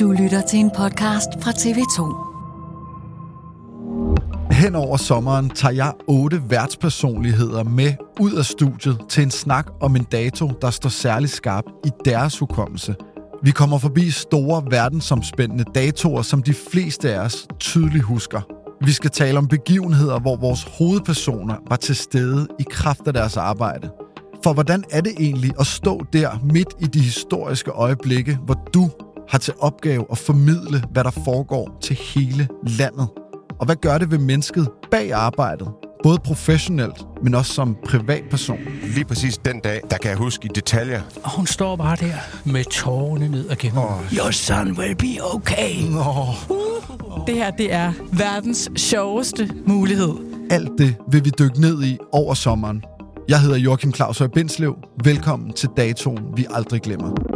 Du lytter til en podcast fra TV2. Hen over sommeren tager jeg otte værtspersonligheder med ud af studiet til en snak om en dato, der står særlig skarp i deres hukommelse. Vi kommer forbi store verdensomspændende datoer, som de fleste af os tydeligt husker. Vi skal tale om begivenheder, hvor vores hovedpersoner var til stede i kraft af deres arbejde. For hvordan er det egentlig at stå der midt i de historiske øjeblikke, hvor du har til opgave at formidle, hvad der foregår til hele landet? Og hvad gør det ved mennesket bag arbejdet? Både professionelt, men også som privatperson. Lige præcis den dag, der kan jeg huske i detaljer. Og hun står bare der med tårerne ned og gennem. Oh. Your son will be okay. Nå, Det her, det er verdens sjoveste mulighed. alt det vil vi dykke ned i over sommeren. Jeg hedder Joachim Claus Høj Bindslev. Velkommen til datoen, vi aldrig glemmer.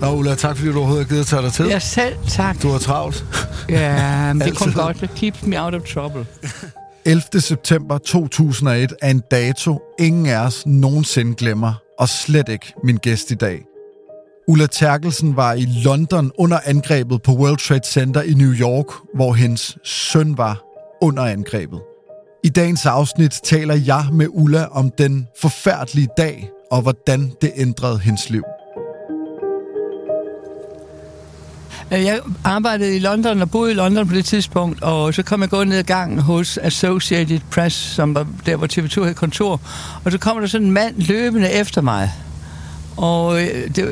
Nå, Ulla, tak fordi du overhovedet har givet tage dig tid. Ja, selv tak. Du har travlt. Ja, men det kom godt. It keeps me out of trouble. 11. september 2001 er en dato, ingen af os nogensinde glemmer, og slet ikke min gæst i dag. Ulla Terkelsen var i London under angrebet på World Trade Center i New York, hvor hendes søn var under angrebet. I dagens afsnit taler jeg med Ulla om den forfærdelige dag, og hvordan det ændrede hendes liv. Øh, jeg arbejdede i London og boede i London på det tidspunkt, og så kom jeg gå ned ad gangen hos Associated Press, som var der, hvor TV2 havde kontor, og så kommer der sådan en mand løbende efter mig. Og øh, det,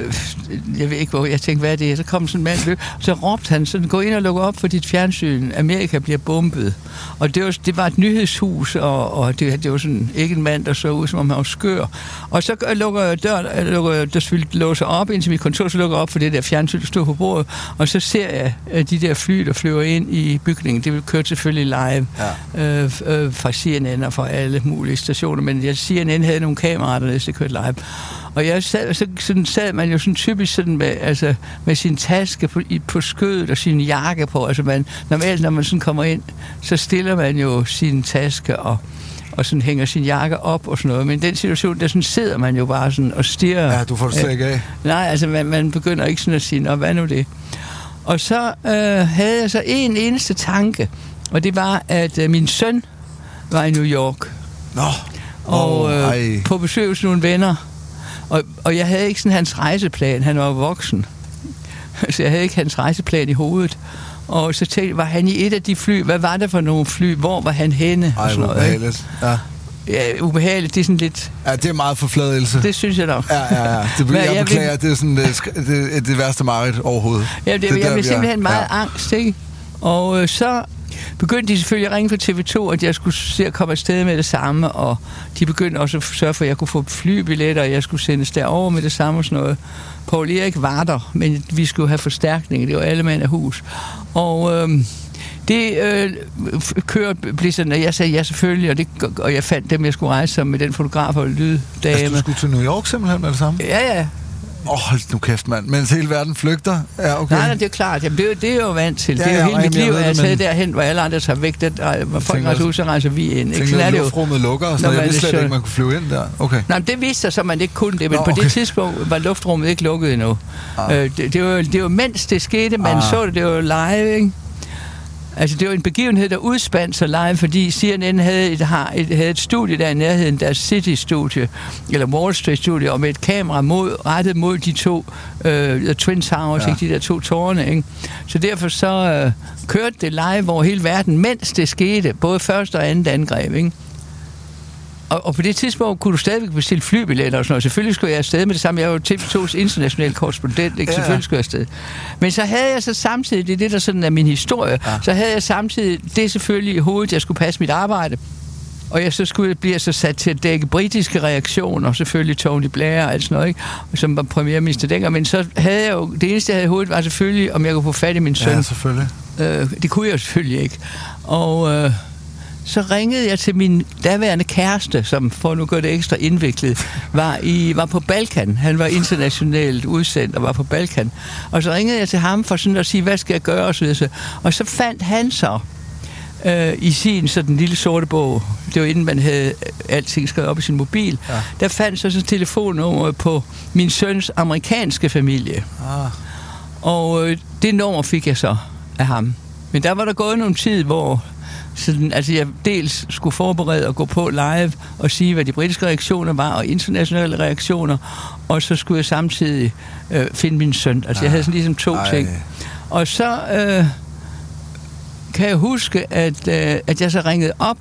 jeg ved ikke, hvor jeg tænkte, hvad er det? Så kom sådan en mand løb, så råbte han sådan, gå ind og lukke op for dit fjernsyn. Amerika bliver bombet. Og det var, det var et nyhedshus, og, og det, det var sådan ikke en mand, der så ud, som om han var skør. Og så lukker jeg døren, øh, lukker der selvfølgelig låser op ind til mit kontor, så lukker jeg op for det der fjernsyn, der stod på bordet, og så ser jeg øh, de der fly, der flyver ind i bygningen. Det vil køre selvfølgelig live ja. øh, øh, fra CNN og fra alle mulige stationer, men jeg, CNN havde nogle kameraer, der næste kørte live. Og jeg sad, så sådan sad man jo sådan typisk sådan med, altså, med sin taske på, i, på skødet og sin jakke på. Altså man, normalt, når man sådan kommer ind, så stiller man jo sin taske og, og sådan hænger sin jakke op og sådan noget. Men i den situation, der sådan sidder man jo bare sådan og stiger. Ja, du får det slet ikke af. Nej, altså man, man begynder ikke sådan at sige, Nå, hvad nu det? Og så øh, havde jeg så en eneste tanke, og det var, at øh, min søn var i New York Nå, og øh, ej. på besøg hos nogle venner. Og, og jeg havde ikke sådan hans rejseplan, han var voksen. Så jeg havde ikke hans rejseplan i hovedet. Og så tænkte jeg, var han i et af de fly? Hvad var det for nogle fly? Hvor var han henne? Og ej, sådan noget, ikke? ubehageligt. Ja. Ja, ubehageligt, det er sådan lidt... ja, det er meget forfladelse. Det synes jeg nok. Ja, ja, ja. Det, Men jeg, jeg jeg vil- beklager, det er sådan det, sk- det, er det værste mareridt overhovedet. Ja, det, er jeg der, blev vi er. simpelthen meget Ja. angst, ikke? Og øh, så begyndte de selvfølgelig at ringe fra TV2, at jeg skulle se at komme afsted med det samme, og de begyndte også at sørge for, at jeg kunne få flybilletter, og jeg skulle sendes derover med det samme og sådan noget. Paul Erik var der, men vi skulle have forstærkning, det var alle mænd af hus. Og øh, Det øh, kører, blev sådan, og jeg sagde ja selvfølgelig, og, det, og jeg fandt dem, jeg skulle rejse sammen med den fotograf og lyddame. Altså, du skulle til New York simpelthen med det samme? Ja, ja. Åh, oh, hold nu kæft, mand. Mens hele verden flygter? Ja, okay. Nej, nej, det er klart. Jamen, det, er, jo- det er jo vant til. Ja, det er jo ja, hele nej, mit liv, at jeg det, er taget men- derhen, hvor alle andre tager væk. Der, der, hvor folk rejser ud, så rejser vi ind. Ikke? Sådan er det jo. luftrummet lukker og noget. Jeg man vidste slet ikke, man kunne flyve ind der. Okay. Nej, det viste sig så, man ikke kunne det, men Nå, på okay. det tidspunkt var luftrummet ikke lukket endnu. Ah. Øh, det, det, var, det var mens det skete, man Ah. så det, det var live, ikke? Altså, det var en begivenhed, der udspandt sig live, fordi CNN havde et, har et, havde et studie der i nærheden, deres City-studie, eller Wall Street-studie, og med et kamera mod, rettet mod de to øh, Twin Towers, ja. ikke, de der to tårne, ikke? Så derfor så øh, kørte det live over hele verden, mens det skete, både første og andet angreb, ikke? Og, og på det tidspunkt kunne du stadigvæk bestille flybilletter og sådan noget. Selvfølgelig skulle jeg afsted med det samme. Jeg var jo TV2's internationale korrespondent, ikke? Ja. Selvfølgelig skulle jeg afsted. Men så havde jeg så samtidig, det er det, der sådan er min historie, ja. så havde jeg samtidig det selvfølgelig i hovedet, jeg skulle passe mit arbejde. Og jeg så skulle blive så sat til at dække britiske reaktioner, selvfølgelig Tony Blair og alt sådan noget, ikke? som var premierminister dengang. Men så havde jeg jo, det eneste jeg havde i hovedet var selvfølgelig, om jeg kunne få fat i min søn. Ja, selvfølgelig. Øh, det kunne jeg selvfølgelig ikke. Og øh, så ringede jeg til min daværende kæreste, som for nu gøre det ekstra indviklet, var, i, var på Balkan. Han var internationalt udsendt og var på Balkan. Og så ringede jeg til ham for sådan at sige, hvad skal jeg gøre? Og så, og så fandt han så øh, i sin sådan lille sorte bog, det var inden man havde øh, alting skrevet op i sin mobil, Ja. ja. der fandt så så telefonnummer på min søns amerikanske familie. Ah. Og øh, det nummer fik jeg så af ham. Men der var der gået nogle tid, hvor sådan, altså jeg dels skulle forberede og gå på live og sige, hvad de britiske reaktioner var, og internationale reaktioner, og så skulle jeg samtidig øh, finde min søn. Altså jeg havde sådan ligesom to Ej. ting. Og så øh, kan jeg huske, at, øh, at jeg så ringede op,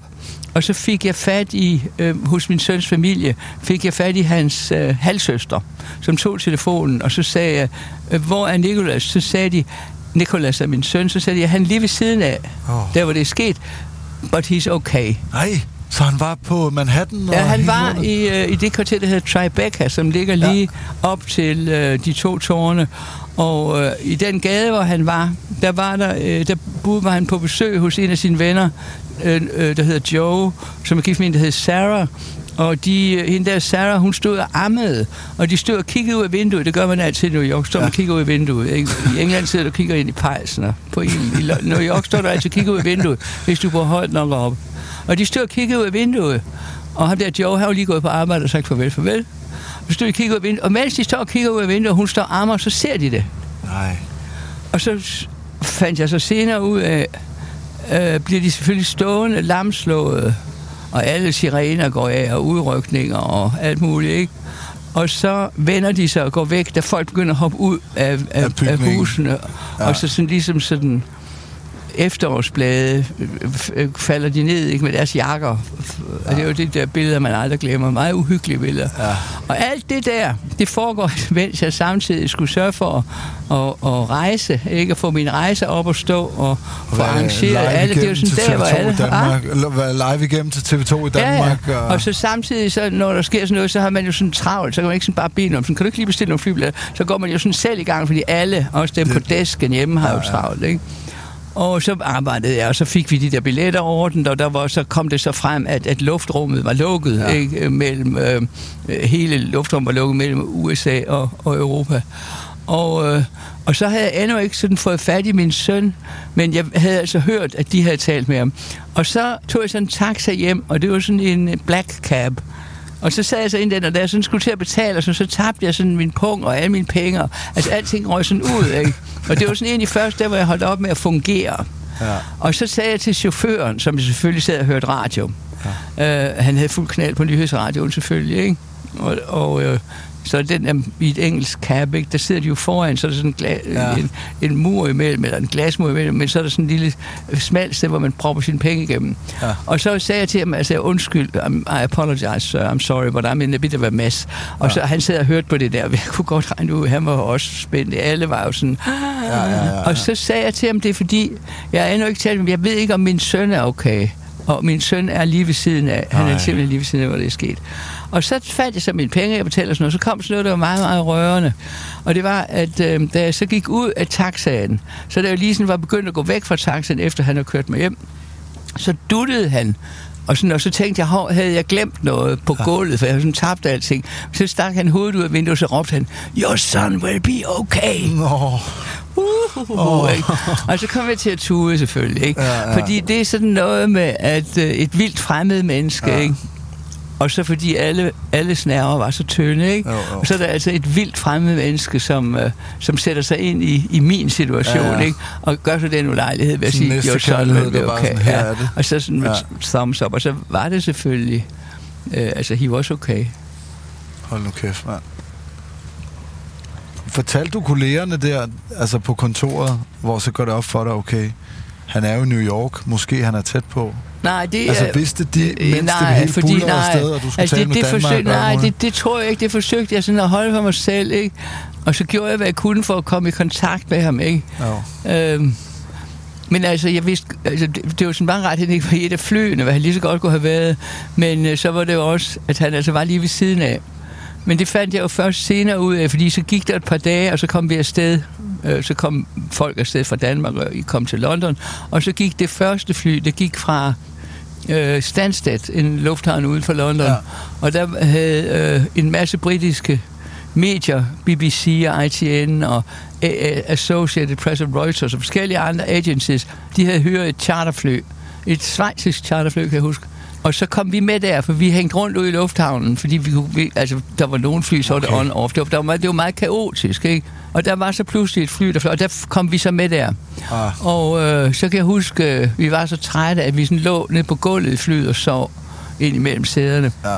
og så fik jeg fat i, øh, hos min søns familie, fik jeg fat i hans øh, halvsøster, som tog telefonen, og så sagde jeg, øh, hvor er Nikolas? Så sagde de, Nikolas er min søn, så sagde de, han lige ved siden af, Åh. der hvor det er sket, but he's okay. Ej, så han var på Manhattan? Ja, og han var i, øh, i det kvarter, der hedder Tribeca, som ligger Ja. lige op til øh, de to tårne. Og øh, i den gade, hvor han var, der var der, øh, der boede, var han på besøg hos en af sine venner, øh, øh, der hedder Joe, som er gift med en, der hedder Sarah. Og de, hende der Sarah, hun stod og ammede, og de stod og kiggede ud af vinduet. Det gør man altid i New York. Står og kigger ud af vinduet. Ikke? I England sidder du og kigger ind i pejsen. og På i, i New York står du altid og kigger ud af vinduet, hvis du bor højt nok op. Og de stod og kiggede ud af vinduet. Og ham der Joe, han var lige gået på arbejde og sagt farvel, farvel. Og stod og kiggede ud af vinduet. Og mens de står og kigger ud af vinduet, og hun står og ammer, så ser de det. Nej. Og så fandt jeg så senere ud af, øh, bliver de selvfølgelig stående, lamslået, og alle sirener går af, og udrykninger og alt muligt, ikke? Og så vender de sig og går væk, da folk begynder at hoppe ud af, af, Af af, husene. Ja. Og så sådan ligesom sådan efterårsblade øh, øh, falder de ned ikke, med deres jakker. Ja. Og det er jo det der billeder, man aldrig glemmer. Meget uhyggelige billeder. Ja. Og alt det der, det foregår, mens jeg samtidig skulle sørge for at, at, at rejse, ikke? At få min rejse op og stå og få arrangeret alle. Det er jo sådan der, hvor alle... TV2 i Danmark, være live igennem til TV2 i Danmark. Ja, ja. Og så samtidig, så, når der sker sådan noget, så har man jo sådan travlt, så kan man ikke sådan bare bede om, sådan, kan du ikke lige bestille nogle flybilletter? Så går man jo sådan selv i gang, fordi alle, også dem på desken hjemme, har jo travlt, ikke? Og så arbejdede jeg, og så fik vi de der billetter ordnet, og der var, så kom det så frem, at, at luftrummet var lukket, ja. ikke? Mellem, øh, hele luftrummet var lukket mellem USA og, og Europa. Og, øh, og så havde jeg endnu ikke sådan fået fat i min søn, men jeg havde altså hørt, at de havde talt med ham. Og så tog jeg sådan en taxa hjem, og det var sådan en black cab. Og så sad jeg så ind den, og da jeg sådan skulle til at betale, så, så tabte jeg sådan min pung og alle mine penge. Altså alting røg sådan ud, ikke? Og det var sådan egentlig først der, hvor jeg holdt op med at fungere. Ja. Og så sagde jeg til chaufføren, som selvfølgelig sad og hørte radio. Ja. Øh, han havde fuld knald på nyhedsradioen selvfølgelig, ikke? Og, og øh, så den der, i et engelsk cab, ikke, der sidder de jo foran, så er der sådan en, gla- Ja. ja. en, en mur imellem, eller en glasmur imellem, men så er der sådan en lille smalt sted, hvor man propper sine penge igennem. Ja. Og så sagde jeg til ham, altså undskyld, um, I apologize, sir, I'm sorry, but I'm in a bit of a mess. Og Ja. så han sad og hørte på det der, og jeg kunne godt regne ud, han var også spændt, alle var jo sådan, Ja, ja, ja, ja. og så sagde jeg til ham, det er fordi, jeg har endnu ikke talt med jeg ved ikke, om min søn er okay. Og min søn er lige ved siden af. Han er simpelthen lige ved siden af, hvor det er sket. Og så fandt jeg så mine penge, jeg betalte og sådan noget. Så kom sådan noget, der var meget, meget rørende. Og det var, at øh, da jeg så gik ud af taxaen, så da jeg lige sådan var begyndt at gå væk fra taxaen, efter han havde kørt mig hjem, så duttede han. Og, sådan, og så tænkte jeg, havde jeg glemt noget på gulvet, for jeg havde sådan tabt alting. Så stak han hovedet ud af vinduet, og så råbte han, Your son will be okay. Nå, Uh, oh. Og så kom jeg til at tude selvfølgelig, ikke? Ja, ja. Fordi det er sådan noget med, at øh, et vildt fremmed menneske, Ja. ikke? Og så fordi alle, alle snærver var så tynde, ikke? Jo, jo. Og så er der altså et vildt fremmed menneske, som, øh, som sætter sig ind i, i min situation, Ja, ja. ikke? Og gør så den ulejlighed ved at Sådan sige, will be der bare okay. sådan, er det. Og så sådan Ja. thumbs up. Og så var det selvfølgelig, øh, altså, he was okay. hold nu kæft, mand. Fortalte du kollegerne der, altså på kontoret, hvor så går det op for dig, okay, han er jo i New York, måske han er tæt på. Nej, det Altså vidste de, mens det hele fordi, nej, afsted, og du skulle altså, tale det, med det Danmark? forsøg, Nej, det, det tror jeg ikke. Det forsøgte jeg sådan at holde for mig selv, ikke? Og så gjorde jeg, hvad jeg kunne for at komme i kontakt med ham, ikke? Jo. Øhm, men altså, jeg vidste, altså, det, det var sådan bare ret, at han ikke var i et af flyene, hvad han lige så godt kunne have været. Men øh, så var det jo også, at han altså var lige ved siden af. Men det fandt jeg jo først senere ud af, fordi så gik der et par dage, og så kom vi afsted. Øh, så kom folk afsted fra Danmark, og I kom til London. Og så gik det første fly, det gik fra øh, Stansted, en lufthavn uden for London. Ja. Og der havde øh, en masse britiske medier, BBC og ITN og Associated Press og Reuters og forskellige andre agencies, de havde hyret et charterfly. Et svejsisk charterfly, kan jeg huske. Og så kom vi med der, for vi hængte rundt ude i lufthavnen, fordi vi, vi, altså, der var nogle fly, så var det Okay. on-off. Det var, der var, det var meget kaotisk, ikke? Og der var så pludselig et fly, der fløj, og der kom vi så med der. Ah, Og øh, så kan jeg huske, øh, vi var så trætte, at vi sådan lå nede på gulvet i flyet og sov ind imellem sæderne. ja.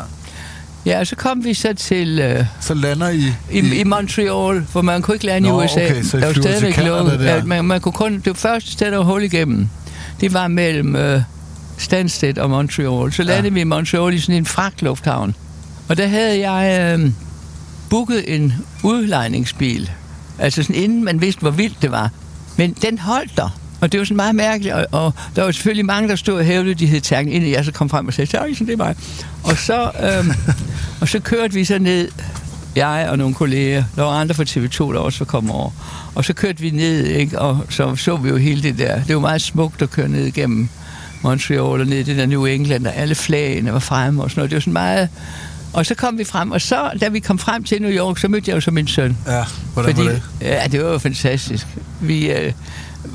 Ja, og så kom vi så til øh, Så lander I... i, i Montreal, for man kunne ikke lande Nå, i USA. okay, så I der var stadigvæk lukket. Ja, man, man kunne kun, det første sted, der var hul igennem. Det var mellem øh, Stansted og Montreal. Så landede ja. vi i Montreal i sådan en fragtlufthavn. Og der havde jeg øh, booket en udlejningsbil. Altså sådan inden man vidste, hvor vildt det var. Men den holdt der. Og det var sådan meget mærkeligt, og, og der var selvfølgelig mange, der stod og hævdede, de hed Terken, inden jeg så kom frem og sagde, Terken, det er mig. Og så, øhm, og så kørte vi så ned, jeg og nogle kolleger, der var andre fra TV2, der også var kommet over. Og så kørte vi ned, ikke? og så så vi jo hele det der. Det var meget smukt at køre ned igennem Montreal og ned i det der New England, og alle flagene var fremme og sådan noget. Det var sådan meget... Og så kom vi frem, og så, da vi kom frem til New York, så mødte jeg jo så min søn. Ja, hvordan var det? Ja, det var jo fantastisk. Vi øh,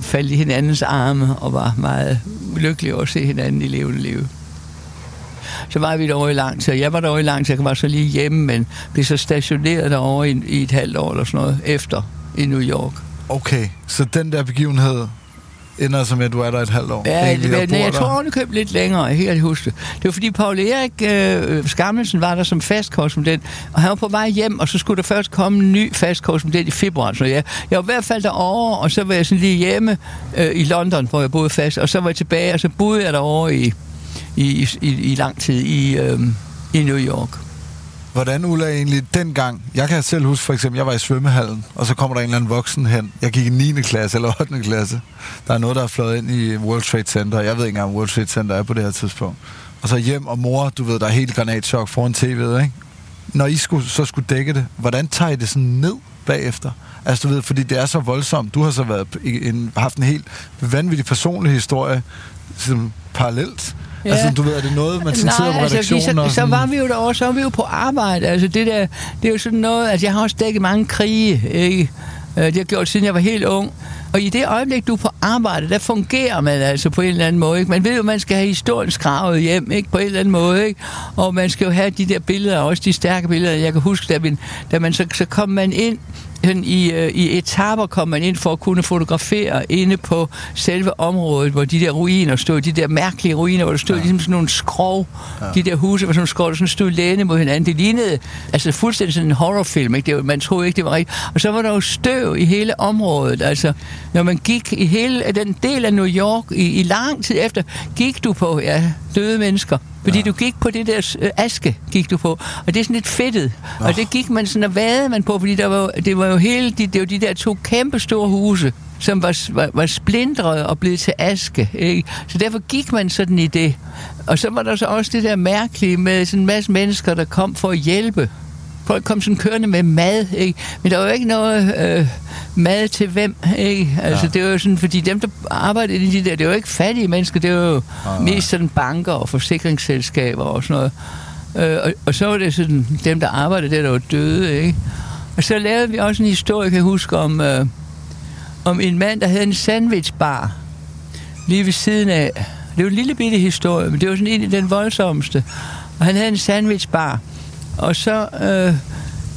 faldt i hinandens arme og var meget lykkelige over at se hinanden i levende liv. Så var vi derovre i lang tid. Jeg var derovre i lang tid. Jeg var så lige hjemme, men blev så stationeret derovre i, i et halvt år eller sådan noget efter i New York. Okay, så den der begivenhed ender som, at du er der et halvt år? Ja, Egentlig, det, bor jeg der? tror ovenikøbet lidt længere, jeg ikke huske det. Det var fordi Paul Erik øh, Skammelsen var der som fastkorrespondent, og han var på vej hjem, og så skulle der først komme en ny fastkorrespondent i februar. Så jeg, jeg var i hvert fald derovre, og så var jeg sådan lige hjemme øh, i London, hvor jeg boede fast, og så var jeg tilbage, og så boede jeg derovre i, i, i, i lang tid i, øh, i New York. Hvordan, Ulla, egentlig dengang? Jeg kan selv huske, for eksempel, jeg var i svømmehallen, og så kommer der en eller anden voksen hen. Jeg gik i 9. klasse eller 8. klasse. Der er noget, der er fløjet ind i World Trade Center. Jeg ved ikke engang, om World Trade Center er på det her tidspunkt. Og så hjem, og mor, du ved, der er helt granatchok foran tv'et, ikke? Når I skulle, så skulle dække det, hvordan tager I det sådan ned bagefter? Altså, du ved, fordi det er så voldsomt. Du har så været en, haft en helt vanvittig personlig historie, som parallelt. Ja. Altså, du ved, er det noget, man sidder på altså, redaktionen så, så var vi jo derovre, så var vi jo på arbejde. Altså, det, der, det er jo sådan noget, altså, jeg har også dækket mange krige, ikke? Øh, Det har jeg gjort, siden jeg var helt ung. Og i det øjeblik, du er på arbejde, der fungerer man altså på en eller anden måde. Ikke? Man ved jo, man skal have historien skravet hjem, ikke? På en eller anden måde, ikke? Og man skal jo have de der billeder, også de stærke billeder. Jeg kan huske, da, vi, da man så, så kom man ind sådan i, øh, i etaper kom man ind for at kunne fotografere inde på selve området, hvor de der ruiner stod, de der mærkelige ruiner, hvor der stod ja. ligesom sådan nogle skrov, ja. de der huse, hvor sådan skrov, der sådan stod læne mod hinanden. Det lignede altså fuldstændig sådan en horrorfilm, ikke? Det var, man troede ikke, det var rigtigt. Og så var der jo støv i hele området, altså når man gik i hele den del af New York i, i lang tid efter, gik du på ja, døde mennesker. Fordi ja. du gik på det der øh, aske, gik du på. Og det er sådan lidt fedtet. Oh. Og det gik man sådan og vadede man på, fordi der var, det var jo hele, de, det var de der to kæmpe store huse. som var, var, var splindret og blevet til aske. Ikke? Så derfor gik man sådan i det. Og så var der så også det der mærkelige med sådan en masse mennesker, der kom for at hjælpe. Folk kom sådan kørende med mad, ikke? Men der var jo ikke noget øh, mad til hvem, ikke? Altså, ja. det var jo sådan, fordi dem, der arbejdede i de der, det var jo ikke fattige mennesker, det var jo ja, mest sådan banker og forsikringsselskaber og sådan noget. Øh, og, og så var det sådan, dem, der arbejdede der, der var døde, ikke? Og så lavede vi også en historie, kan jeg huske, om, øh, om en mand, der havde en sandwichbar lige ved siden af. Det var en lille bitte historie, men det var sådan en af den voldsomste. Og han havde en sandwichbar. Og så øh,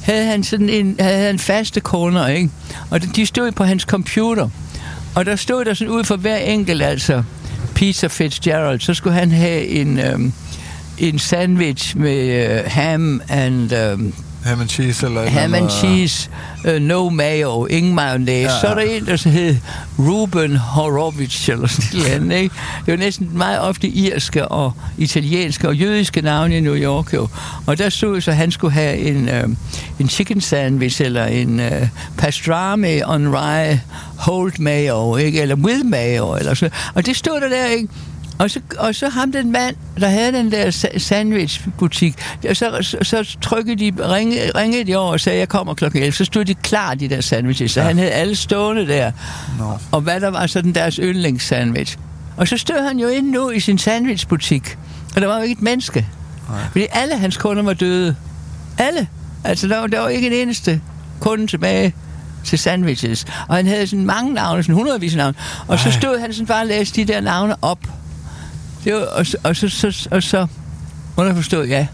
havde han sådan en, havde han faste corner, ikke? Og de stod på hans computer. Og der stod der sådan ud for hver enkelt, altså Peter Fitzgerald, så skulle han have en, øh, en sandwich med øh, ham and øh, ham and cheese eller ham and cheese, uh, no mayo, ingen mayonnaise. Ja. Så er der en, der hed Ruben Horowitz eller sådan noget andet, ikke? Det var næsten meget ofte irske og italienske og jødiske navne i New York, jo. Og der stod så, at han skulle have en, uh, en chicken sandwich eller en uh, pastrami on rye hold mayo, ikke? Eller with mayo, eller så. Og det stod der der, ikke? Og så, og så ham den mand, der havde den der sandwichbutik, og så, så, så trykkede de, ringede, ringede de over og sagde, jeg kommer klokken 11. Så stod de klar, de der sandwiches. Så ja. han havde alle stående der. No. Og hvad der var sådan deres yndlingssandwich. Og så stod han jo inde nu i sin sandwichbutik, og der var jo ikke et menneske. Nej. Fordi alle hans kunder var døde. Alle. Altså, der var, der var ikke en eneste kunde tilbage til sandwiches. Og han havde sådan mange navne, sådan hundredvis af navne. Og Ej. så stod han sådan bare og læste de der navne op. Var, og, og, så, så, og så må jeg forstå, ja.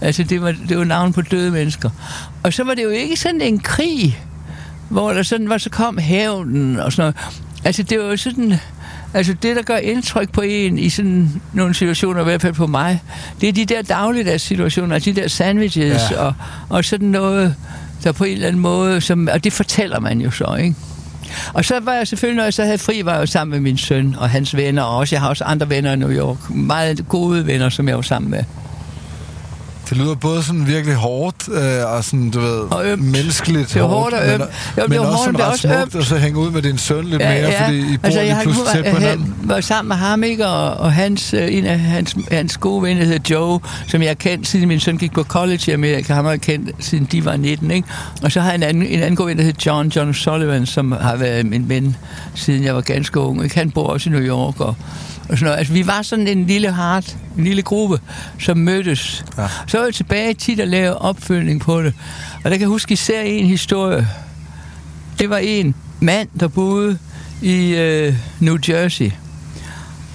Altså, det var, det var navn på døde mennesker. Og så var det jo ikke sådan en krig, hvor der sådan var, så kom hævnen og sådan noget. Altså, det var jo sådan... Altså, det, der gør indtryk på en i sådan nogle situationer, i hvert fald på mig, det er de der dagligdags situationer, de der sandwiches ja. og, og sådan noget, der på en eller anden måde, som, og det fortæller man jo så, ikke? Og så var jeg selvfølgelig, når jeg så havde fri, var jeg jo sammen med min søn og hans venner, og også jeg har også andre venner i New York. Meget gode venner, som jeg var sammen med. Det lyder både sådan virkelig hårdt øh, og sådan, du ved, og ømt. menneskeligt det er hårdt og ømt. Men, Jo, men det også hårdt, sådan det ret også smukt ømt. at så hænge ud med din søn lidt Ja, mere, ja. fordi I bor altså, jeg lige pludselig tæt på hinanden. jeg var sammen med ham, ikke? Og, og hans, øh, en af hans, hans gode venner hedder Joe, som jeg har kendt, siden min søn gik på college i Amerika. Ham har jeg kendt, siden de var 19, ikke? Og så har jeg en anden, en anden god ven, der hedder John, John Sullivan, som har været min ven, siden jeg var ganske ung. Ikke? Han bor også i New York, og, og sådan noget. Altså, vi var sådan en lille hard, en lille gruppe, som mødtes. Ja. Så var jeg tilbage tit og lavede opfølgning på det. Og der kan jeg huske især en historie. Det var en mand, der boede i øh, New Jersey.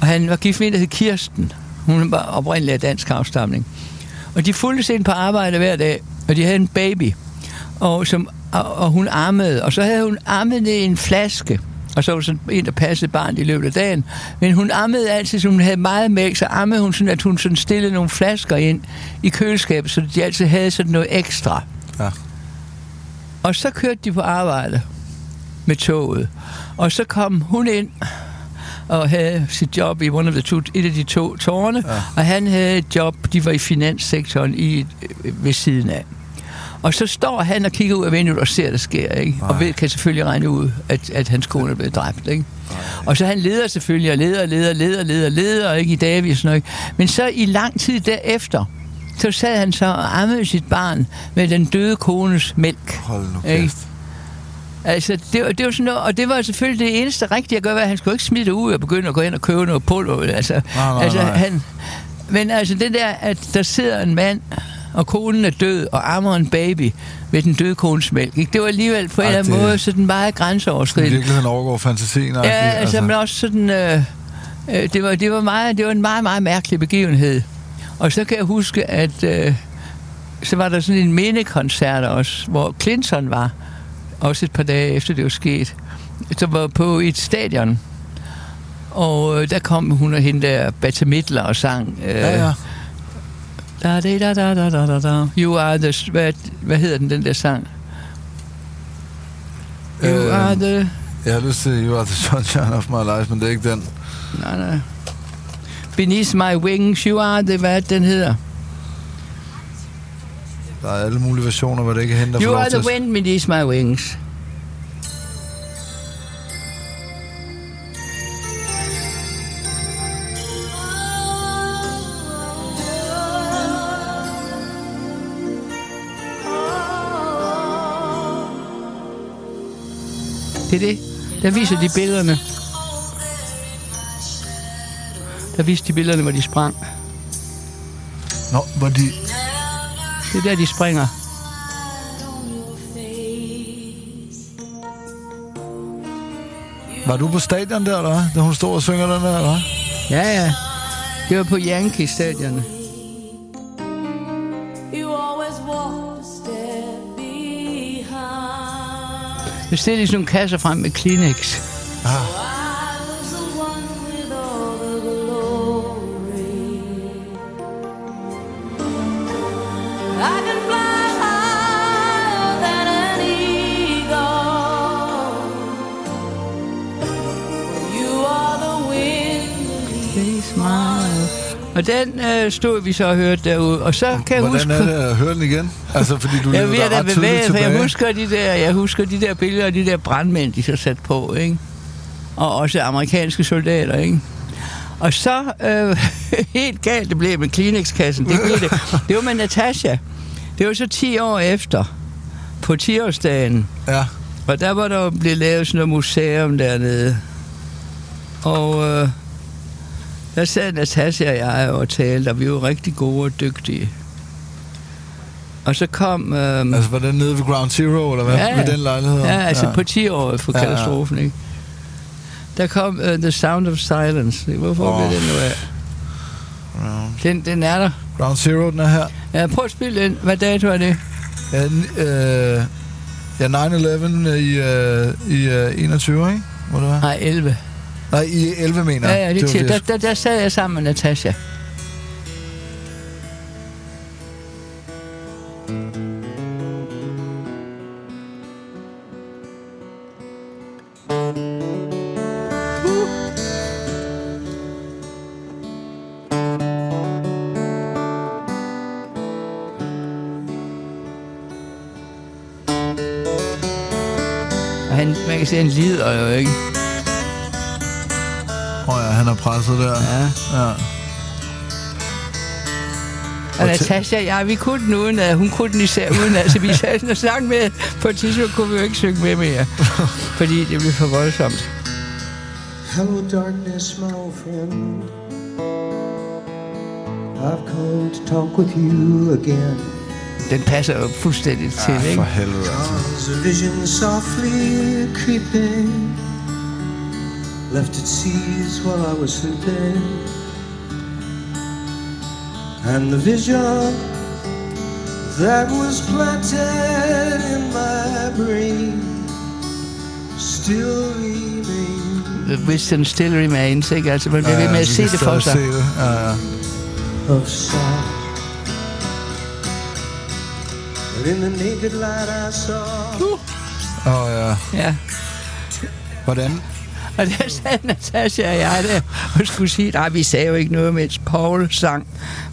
Og han var gift med en, der hed Kirsten. Hun var oprindelig af dansk afstamning. Og de fulgte ind på arbejde hver dag, og de havde en baby. Og, som, og, og hun armede, og så havde hun armet ned i en flaske. Og så var sådan en, der passede barnet i løbet af dagen. Men hun ammede altid, så hun havde meget mælk, så ammede hun sådan, at hun sådan stillede nogle flasker ind i køleskabet, så de altid havde sådan noget ekstra. Ja. Og så kørte de på arbejde med toget. Og så kom hun ind og havde sit job i one of the two, et af de to tårne, ja. og han havde et job, de var i finanssektoren i, øh, ved siden af. Og så står han og kigger ud af vinduet og ser, der sker, ikke? Og ved, kan selvfølgelig regne ud, at, at hans kone er blevet dræbt, ikke? Og så han leder selvfølgelig, og leder, leder, leder, leder, leder, ikke i sådan noget. ikke? Men så i lang tid derefter, så sad han så og ammede sit barn med den døde kones mælk. Hold nu Ikke? kæft. Altså, det, var- det var sådan noget, og det var selvfølgelig det eneste rigtige at gøre, at han skulle ikke smide det ud og begynde at gå ind og købe noget pulver. Altså, Nej, nej, altså nej. Han, men altså det der, at der sidder en mand, og konen er død, og ammer en baby med den døde kones mælk, ikke? det var alligevel på en eller anden det- måde sådan meget grænseoverskridende. virkeligheden overgår fantasien. Ja, agtigt, altså, men også sådan... Øh, øh, det, var, det, var meget, det var en meget, meget mærkelig begivenhed. Og så kan jeg huske, at øh, så var der sådan en mindekoncert også, hvor Clinton var, også et par dage efter det var sket, som var på et stadion. Og øh, der kom hun og hende der Bette Midler og sang... Øh, Ja, ja. Da, da, da, da, da, da, da. You are the... Hvad, hvad hedder den, den der sang? You Øh, are the... Jeg har lyst til You Are The Sunshine of My Life, men det er ikke den. Nej, nej. Beneath my wings, you are the... Hvad den hedder? Der er alle mulige versioner, hvor det ikke henter You are the wind beneath my wings. Det er det. Der viser de billederne. Der viste de billederne, hvor de sprang. Nå, hvor de... Det er der, de springer. Var du på stadion der, eller? Da hun stod og synger den der, eller? Ja, ja. Det var på Yankee Bestil Nu sådan nogle kasser frem med Kleenex. Og den øh, stod vi så og hørte derude. Og så kan jeg Hvordan huske... er det at høre den igen? Altså, fordi du jeg ved, der ret for jeg husker, de der, jeg husker de der billeder af de der brandmænd, de så sat på, ikke? Og også amerikanske soldater, ikke? Og så, øh, helt galt det blev med Kleenex-kassen, det, blev det. det var med Natasha. Det var så 10 år efter, på 10-årsdagen. Ja. Og der var der blevet lavet sådan noget museum dernede. Og øh, der sad Natasha og jeg og talte, og vi var rigtig gode og dygtige. Og så kom... Øh, Altså, var den nede ved Ground Zero, eller hvad? Ja, ja. Ved den lejlighed? Ja, altså på 10 år for Ja, ja. katastrofen, ikke? Der kom uh, The Sound of Silence. Hvorfor oh. Blev den nu af? Den, den er der. Ground Zero, den er her. Ja, prøv at spille den. Hvad dato er det? Ja, øh, ja 9-11 i, øh, i øh, 21, ikke? Må det være? Nej, 11. Nej, i 11 mener Ja, ja, det, var det der, der, der sad jeg sammen med Natasha. Han, man kan se, han lider jo ikke. Presset der. Ja. ja. Og Natasha og jeg, vi kunne den uden at hun kunne den især uden at, så vi sad sådan og sang med. På et tidspunkt kunne vi jo ikke synge med mere, fordi det blev for voldsomt. Hello, darkness, my old friend. I've come to talk with you again. Den passer jo fuldstændig til, Ja, ikke? for helvede, altså. Left its seeds while I was sleeping. And the vision that was planted in my brain still remains. The Wisdom still remains, ikke? Altså, man bliver ved med at de se kan det for sig. Se det. Ja, ja. of sound. But in the naked light I saw Åh oh, ja. Ja. Hvordan? Og der sad Natasha og jeg der og skulle sige, nej, vi sagde jo ikke noget, mens Paul sang.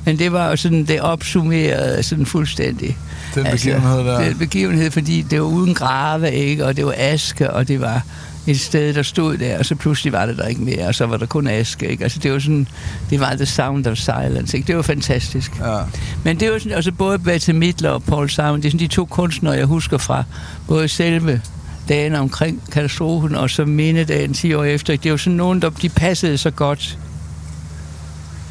Men det var jo sådan, det opsummerede sådan fuldstændig. Den begivenhed der. Den begivenhed, fordi det var uden grave, ikke? Og det var aske, og det var et sted, der stod der, og så pludselig var det der ikke mere, og så var der kun aske, ikke? Altså, det var sådan, det var The Sound of Silence, ikke? Det var fantastisk. Ja. Men det var sådan, altså både Bette Midler og Paul Simon, det er sådan de to kunstnere, jeg husker fra både selve dagen omkring katastrofen, og så mindedagen 10 år efter. Det er jo sådan nogen, der de passede så godt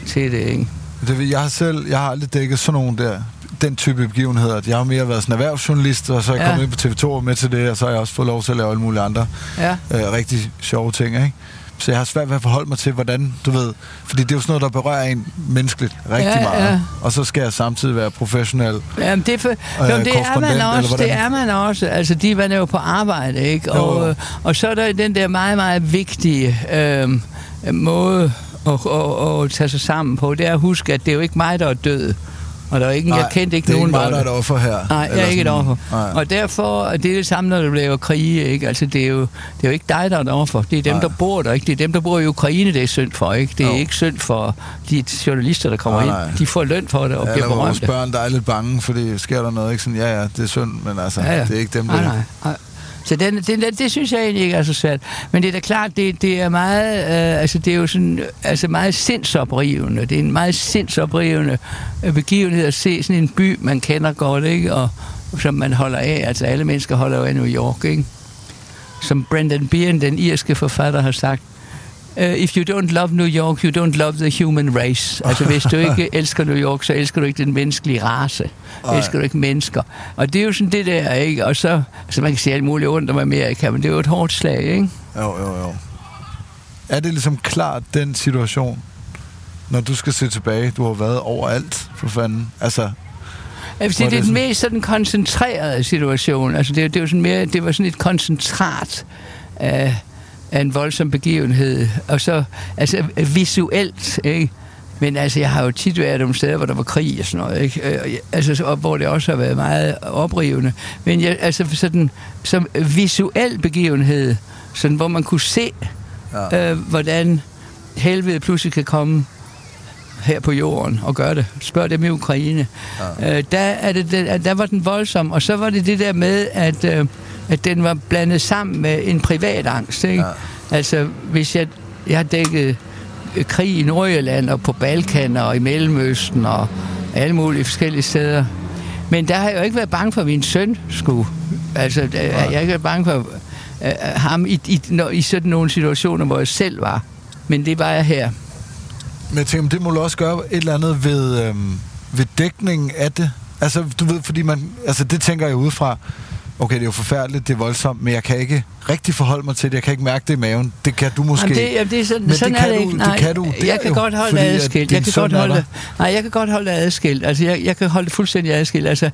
til det, ikke? Det, jeg har selv, jeg har aldrig dækket sådan nogle der, den type begivenheder. Jeg har mere været sådan erhvervsjournalist, og så er jeg Ja. kommet ind på TV2 og med til det, og så har jeg også fået lov til at lave alle mulige andre Ja. øh, rigtig sjove ting, ikke? Så jeg har svært ved at forholde mig til, hvordan, du ved, fordi det er jo sådan noget, der berører en menneskeligt rigtig Ja, meget. ja. Og så skal jeg samtidig være professionel. Jamen, det er, for, Øh, jo, det er man også, det er man også. Altså, de man er jo på arbejde, ikke? Og, Jo. øh, og så er der den der meget, meget vigtige øh, måde at, at, at tage sig sammen på. Det er at huske, at det er jo ikke mig, der er død. Og der er ikke, jeg kendte ikke det er nogen, ikke mig, der er et offer her. Nej, jeg er ikke et sådan- offer. Nej. Og derfor, det er det samme, når du laver krige, ikke? Altså, det er, jo, det er jo ikke dig, der er et offer. Det er dem, Nej. der bor der, ikke? Det er dem, der bor i Ukraine, det er synd for, ikke? Det er Jo. ikke synd for de journalister, der kommer Nej, nej. ind. De får løn for det og Ja, bliver eller vores berømte. børn, der er lidt bange, fordi sker der noget, ikke sådan, ja, ja, det er synd, men altså, ja, ja. det er ikke dem, nej, der... nej, nej. Så den, den, det, det synes jeg egentlig ikke er så svært. Men det er da klart, det, det er meget, øh, altså det er jo sådan, altså meget sindsoprivende. Det er en meget sindsoprivende begivenhed at se sådan en by, man kender godt, ikke? Og som man holder af. Altså alle mennesker holder jo af New York, ikke? som Brendan Behan, den irske forfatter, har sagt, uh, if you don't love New York, you don't love the human race. Altså, hvis du ikke elsker New York, så elsker du ikke den menneskelige race. Ej. Elsker du ikke mennesker. Og det er jo sådan det der, ikke? Og så, altså man kan sige alt muligt ondt om Amerika, men det er jo et hårdt slag, ikke? Jo, jo, jo. Er det ligesom klart den situation, når du skal se tilbage? Du har været overalt, for fanden. Altså, Jeg vil sige, det er det den sådan- mest sådan koncentrerede situation. Altså, det, er- det, jo sådan mere, det var sådan et koncentrat af, af en voldsom begivenhed. Og så, altså, visuelt, ikke? Men altså, jeg har jo tit været nogle steder, hvor der var krig og sådan noget, ikke? Øh, Altså, og hvor det også har været meget oprivende. Men jeg, altså, sådan, som visuel begivenhed, sådan, hvor man kunne se, ja. øh, hvordan helvede pludselig kan komme her på jorden og gøre det. Spørg dem i Ukraine. Ja. Øh, der, er det, der, der var den voldsom, og så var det det der med, at, øh, at den var blandet sammen med en privat angst. Ikke? Ja. Altså, hvis jeg, jeg har dækket øh, krig i Nordjylland og på Balkan og i Mellemøsten og alle mulige forskellige steder. Men der har jeg jo ikke været bange for, at min søn skulle. Altså, der, jeg har ikke været bange for øh, ham i, i, når, i sådan nogle situationer, hvor jeg selv var. Men det var jeg her. Men jeg tænker, det må du også gøre et eller andet ved, øhm, ved dækningen af det. Altså, du ved, fordi man... Altså, det tænker jeg udefra. Okay, det er jo forfærdeligt, det er voldsomt, men jeg kan ikke rigtig forholde mig til det. Jeg kan ikke mærke det i maven. Det kan du måske. Jamen, det, jamen, det er sådan, Men sådan det kan er det ikke. det Nej, kan du der jeg kan jo, godt holde det adskilt. Jeg kan godt holde det, nej, jeg kan godt holde det adskilt. Altså, jeg, jeg kan holde det fuldstændig adskilt. Altså,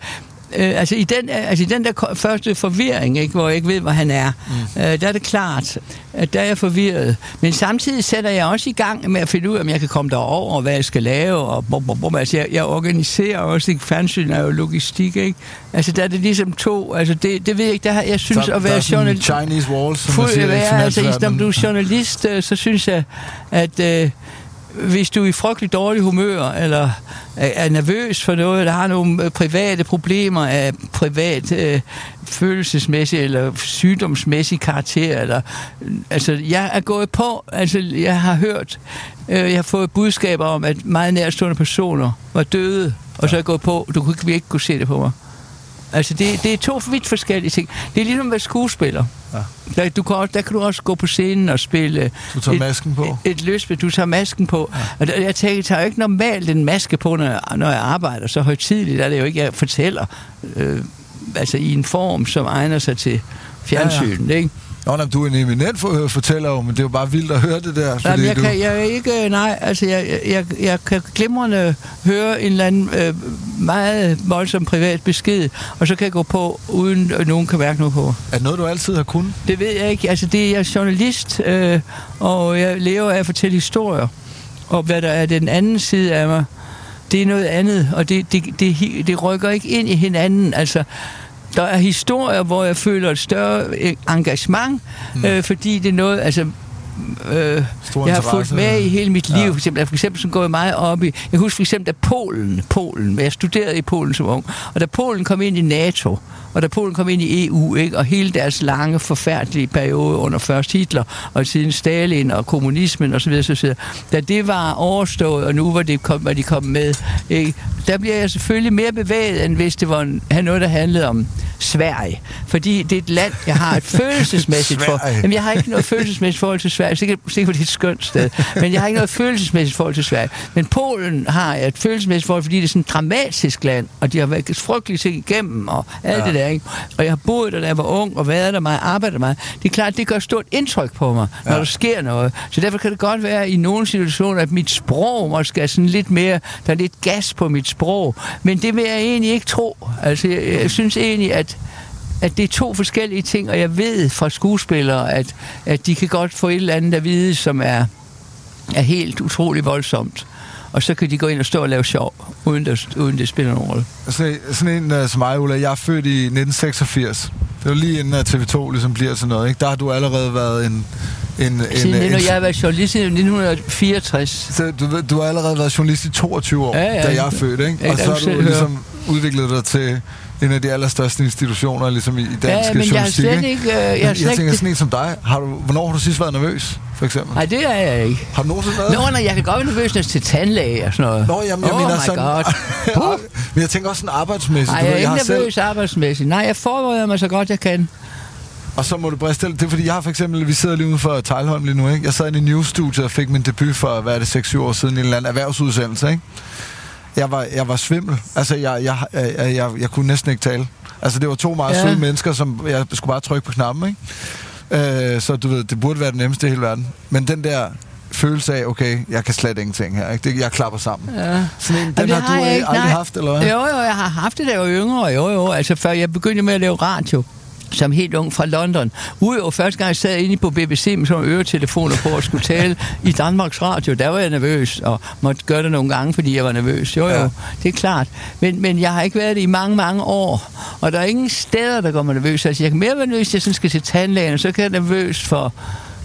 Øh, altså, i den, altså i den der første forvirring, ikke, hvor jeg ikke ved, hvor han er, mm. øh, der er det klart, at der er jeg forvirret. Men samtidig sætter jeg også i gang med at finde ud af, om jeg kan komme derover, og hvad jeg skal lave. Og bum, bum, bum. Altså, jeg, jeg organiserer også, ikke? Fjernsyn er jo logistik, ikke? Altså, der er det ligesom to, altså det, det ved jeg ikke, der har, jeg synes Der- at være journalist... Chinese walls, som man siger ja, altså, når du er journalist, øh, så synes jeg, at øh, hvis du er i frygtelig dårlig humør, eller er, nervøs for noget, der har nogle øh, private problemer af privat øh, følelsesmæssig eller sygdomsmæssig karakter, eller, øh, altså, jeg er gået på, altså, jeg har hørt, øh, jeg har fået budskaber om, at meget nærstående personer var døde, og så er jeg gået på, du kunne ikke, ikke kunne se det på mig. Altså, det, det er to vidt forskellige ting. Det er ligesom at være skuespiller. Ja. Der, du kan, også- der kan du også gå på scenen og spille... Du tager et, masken på. Et, et løsspil. Du tager masken på. Ja. Og der, jeg tænker, jeg tager jo ikke normalt en maske på, når jeg, når jeg arbejder så højtidligt. Der er det jo ikke, jeg fortæller øh, altså i en form, som egner sig til fjernsynet, ja, ja. ikke? Nå, nej, du er en eminent for, fortæller jo, men det er jo bare vildt at høre det der. Jamen, jeg, du, kan, jeg er ikke, nej, altså jeg, jeg- jeg, kan glimrende høre en eller anden øh, meget voldsom privat besked, og så kan jeg gå på, uden at nogen kan mærke noget på. Er det noget, du altid har kunnet? Det ved jeg ikke. Altså, det, jeg er journalist, øh, og jeg lever af at fortælle historier. Og hvad der er den anden side af mig, det er noget andet, og det, det, det, hi- det rykker ikke ind i hinanden. Altså, der er historier, hvor jeg føler et større øh, engagement, mm. øh, fordi det er noget, altså... Øh, Stor jeg har fulgt med i hele mit liv. Ja. For eksempel, for eksempel så går jeg meget op i... Jeg husker for eksempel, da Polen, Polen, jeg studerede i Polen som ung, og da Polen kom ind i NATO, og da Polen kom ind i EU, ikke, og hele deres lange, forfærdelige periode under først Hitler, og siden Stalin og kommunismen osv., så videre, så videre, da det var overstået, og nu var, det kom, var de kommet med, ikke, der bliver jeg selvfølgelig mere bevæget, end hvis det var en, noget, der handlede om Sverige. Fordi det er et land, jeg har et følelsesmæssigt for. Jamen, jeg har ikke noget følelsesmæssigt forhold til Sverige. Sikkert, sikkert det er et skønt sted. Men jeg har ikke noget følelsesmæssigt forhold til Sverige. Men Polen har jeg et følelsesmæssigt forhold, fordi det er sådan et dramatisk land, og de har været frygtelige ting igennem, og alt ja. det der, ikke? Og jeg har boet der, da jeg var ung, og været der meget, arbejdet meget. Det er klart, det gør stort indtryk på mig, når Ja. der sker noget. Så derfor kan det godt være i nogle situationer, at mit sprog måske er sådan lidt mere, der er lidt gas på mit sprog. Men det vil jeg egentlig ikke tro. Altså, jeg, jeg synes egentlig, at at det er to forskellige ting, og jeg ved fra skuespillere, at, at de kan godt få et eller andet at vide, som er, er helt utrolig voldsomt. Og så kan de gå ind og stå og lave sjov, uden det, uden det spiller nogen rolle. Sådan, sådan en uh, som mig, Ulla, jeg er født i 1986. Det var lige inden at TV2 ligesom bliver sådan noget, ikke? Der har du allerede været en... en, en, Siden en, når jeg har været journalist siden 1964. så du, du har allerede været journalist i 22 år, Ja, ja. da jeg er født, ikke? Og så har du ligesom udviklet dig til en af de allerstørste institutioner ligesom i, i dansk Ja, men jeg har slet ikke? Øh, jeg Jeg, slet tænker ikke sådan en som dig. Har du, hvornår har du sidst været nervøs, for eksempel? Nej, det er jeg ikke. Har du nogensinde været? Nå, når jeg kan godt være nervøs når til tandlæge og sådan noget. Nå, jamen, jeg oh mener my sådan... God. men jeg tænker også sådan arbejdsmæssigt. Nej, jeg er ikke har selv- nervøs arbejdsmæssigt. Nej, jeg forbereder mig så godt, jeg kan. Og så må du briste Det er fordi, jeg har for eksempel, vi sidder lige ude for Tejlholm lige nu, ikke? Jeg sad i en news-studie og fik min debut for, hvad er det, 6-7 år siden i en eller anden erhvervsudsendelse, ikke? Jeg var, jeg var svimmel. Altså, jeg, jeg, jeg, jeg, jeg, kunne næsten ikke tale. Altså, det var to meget Ja. søde mennesker, som jeg skulle bare trykke på knappen, ikke? Øh, så du ved, det burde være det nemmeste i hele verden. Men den der følelse af, okay, jeg kan slet ingenting her, ikke? Det, jeg klapper sammen. Ja. Sådan en, den det har du ikke, ikke, aldrig nej. haft, eller hvad? Jo, jo, jeg har haft det, da jeg var yngre. Jo, jo, altså før jeg begyndte med at lave radio som helt ung fra London. Udover første gang, jeg sad inde på BBC med sådan øretelefoner på og skulle tale i Danmarks Radio, der var jeg nervøs, og måtte gøre det nogle gange, fordi jeg var nervøs. Jo, jo, Ja. det er klart. Men, men jeg har ikke været det i mange, mange år, og der er ingen steder, der gør mig nervøs. Altså, jeg kan mere være nervøs, hvis jeg sådan skal til tandlægen, og så kan jeg nervøs for...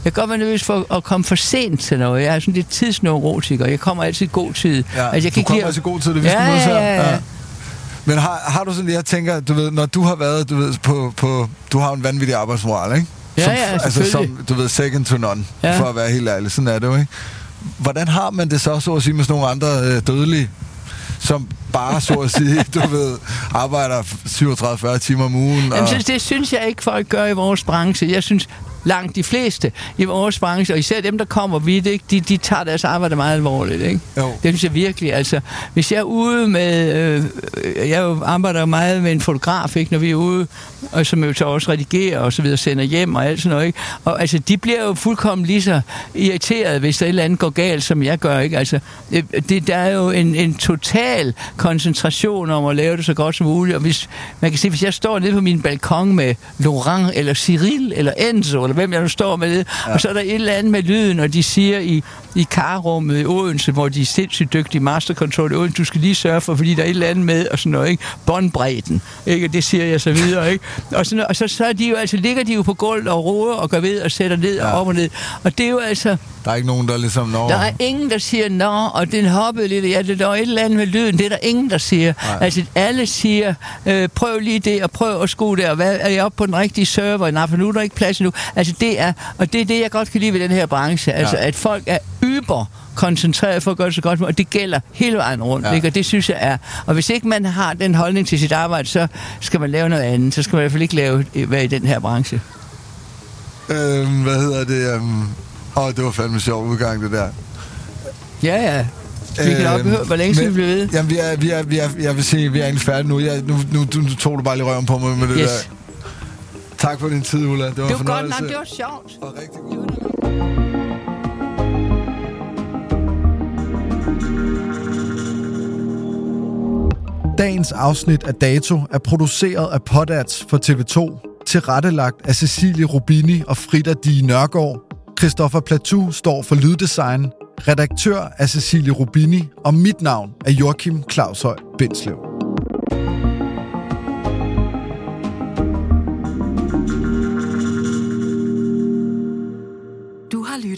Jeg kan godt være nervøs for at komme for sent til noget. Jeg er sådan lidt tidsneurotiker. Jeg kommer altid i god tid. Ja, altså, jeg du ikke kommer at- altså god tid, det vi ja, her. ja, ja, ja. Men har, har du sådan, jeg tænker, du ved, når du har været, du ved, på, på du har en vanvittig arbejdsmoral, ikke? Ja, som, ja, altså, som, du ved, second to none, Ja. for at være helt ærlig. Sådan er det jo, ikke? Hvordan har man det så, så at sige, med sådan nogle andre øh, dødelige, som bare, så at sige, du ved, arbejder 37-40 timer om ugen? Jamen, og, så, det synes jeg ikke, folk gør i vores branche. Jeg synes, langt de fleste i vores branche, og især dem, der kommer vidt, ikke, de, de tager deres arbejde meget alvorligt. Ikke? Jo. Det synes jeg virkelig. Altså, hvis jeg er ude med... Øh, jeg arbejder meget med en fotograf, ikke, når vi er ude, og som jo så også redigerer og så videre, sender hjem og alt sådan noget. Ikke? Og altså, de bliver jo fuldkommen lige så irriteret, hvis der et eller andet går galt, som jeg gør. Ikke? Altså, øh, det, der er jo en, en total koncentration om at lave det så godt som muligt. Og hvis, man kan sige, hvis jeg står nede på min balkon med Laurent, eller Cyril, eller Enzo, eller hvem jeg nu står med det, ja. og så er der et eller andet med lyden, og de siger i, i karrummet i Odense, hvor de er sindssygt dygtige mastercontrol i Odense, du skal lige sørge for, fordi der er et eller andet med, og sådan noget, ikke? Båndbredden, ikke? Og det siger jeg så videre, ikke? Og, sådan, og så, så er de jo, altså, ligger de jo på gulvet og roer og går ved og sætter ned ja. og op og ned. Og det er jo altså, Der er ikke nogen, der ligesom når... der er ingen, der siger, nå, og den hoppede lidt, ja, det der er et eller andet med lyden, det er der ingen, der siger. Nej. Altså, alle siger, øh, prøv lige det, og prøv at skue der, hvad, er jeg oppe på den rigtige server? Nej, for nu er der ikke plads nu. Altså, det er, og det er det, jeg godt kan lide ved den her branche, altså, Ja. at folk er yber koncentreret for at gøre det så godt, og det gælder hele vejen rundt, Ja. ikke? og det synes jeg er. Og hvis ikke man har den holdning til sit arbejde, så skal man lave noget andet. Så skal man i hvert fald ikke lave, være i den her branche. Øhm, hvad hedder det? Øhm... Åh, det var fandme sjov udgang, det der. Ja, ja. Vi kan nok høre, hvor længe skal vi blive ved? Jamen, vi er, vi er, vi er, jeg vil sige, vi er egentlig færdige nu. Jeg, nu, nu, nu, nu tog du bare lige røven på mig med det Yes. der. Tak for din tid, Ulla. Det var, Det var godt nok, det var sjovt. Og rigtig god. Dagens afsnit af Dato er produceret af Podats for TV2, tilrettelagt af Cecilie Rubini og Frida Di Nørgaard. Christoffer Platou står for lyddesign, redaktør er Cecilie Rubini, og mit navn er Joachim Claushøj Bindslev.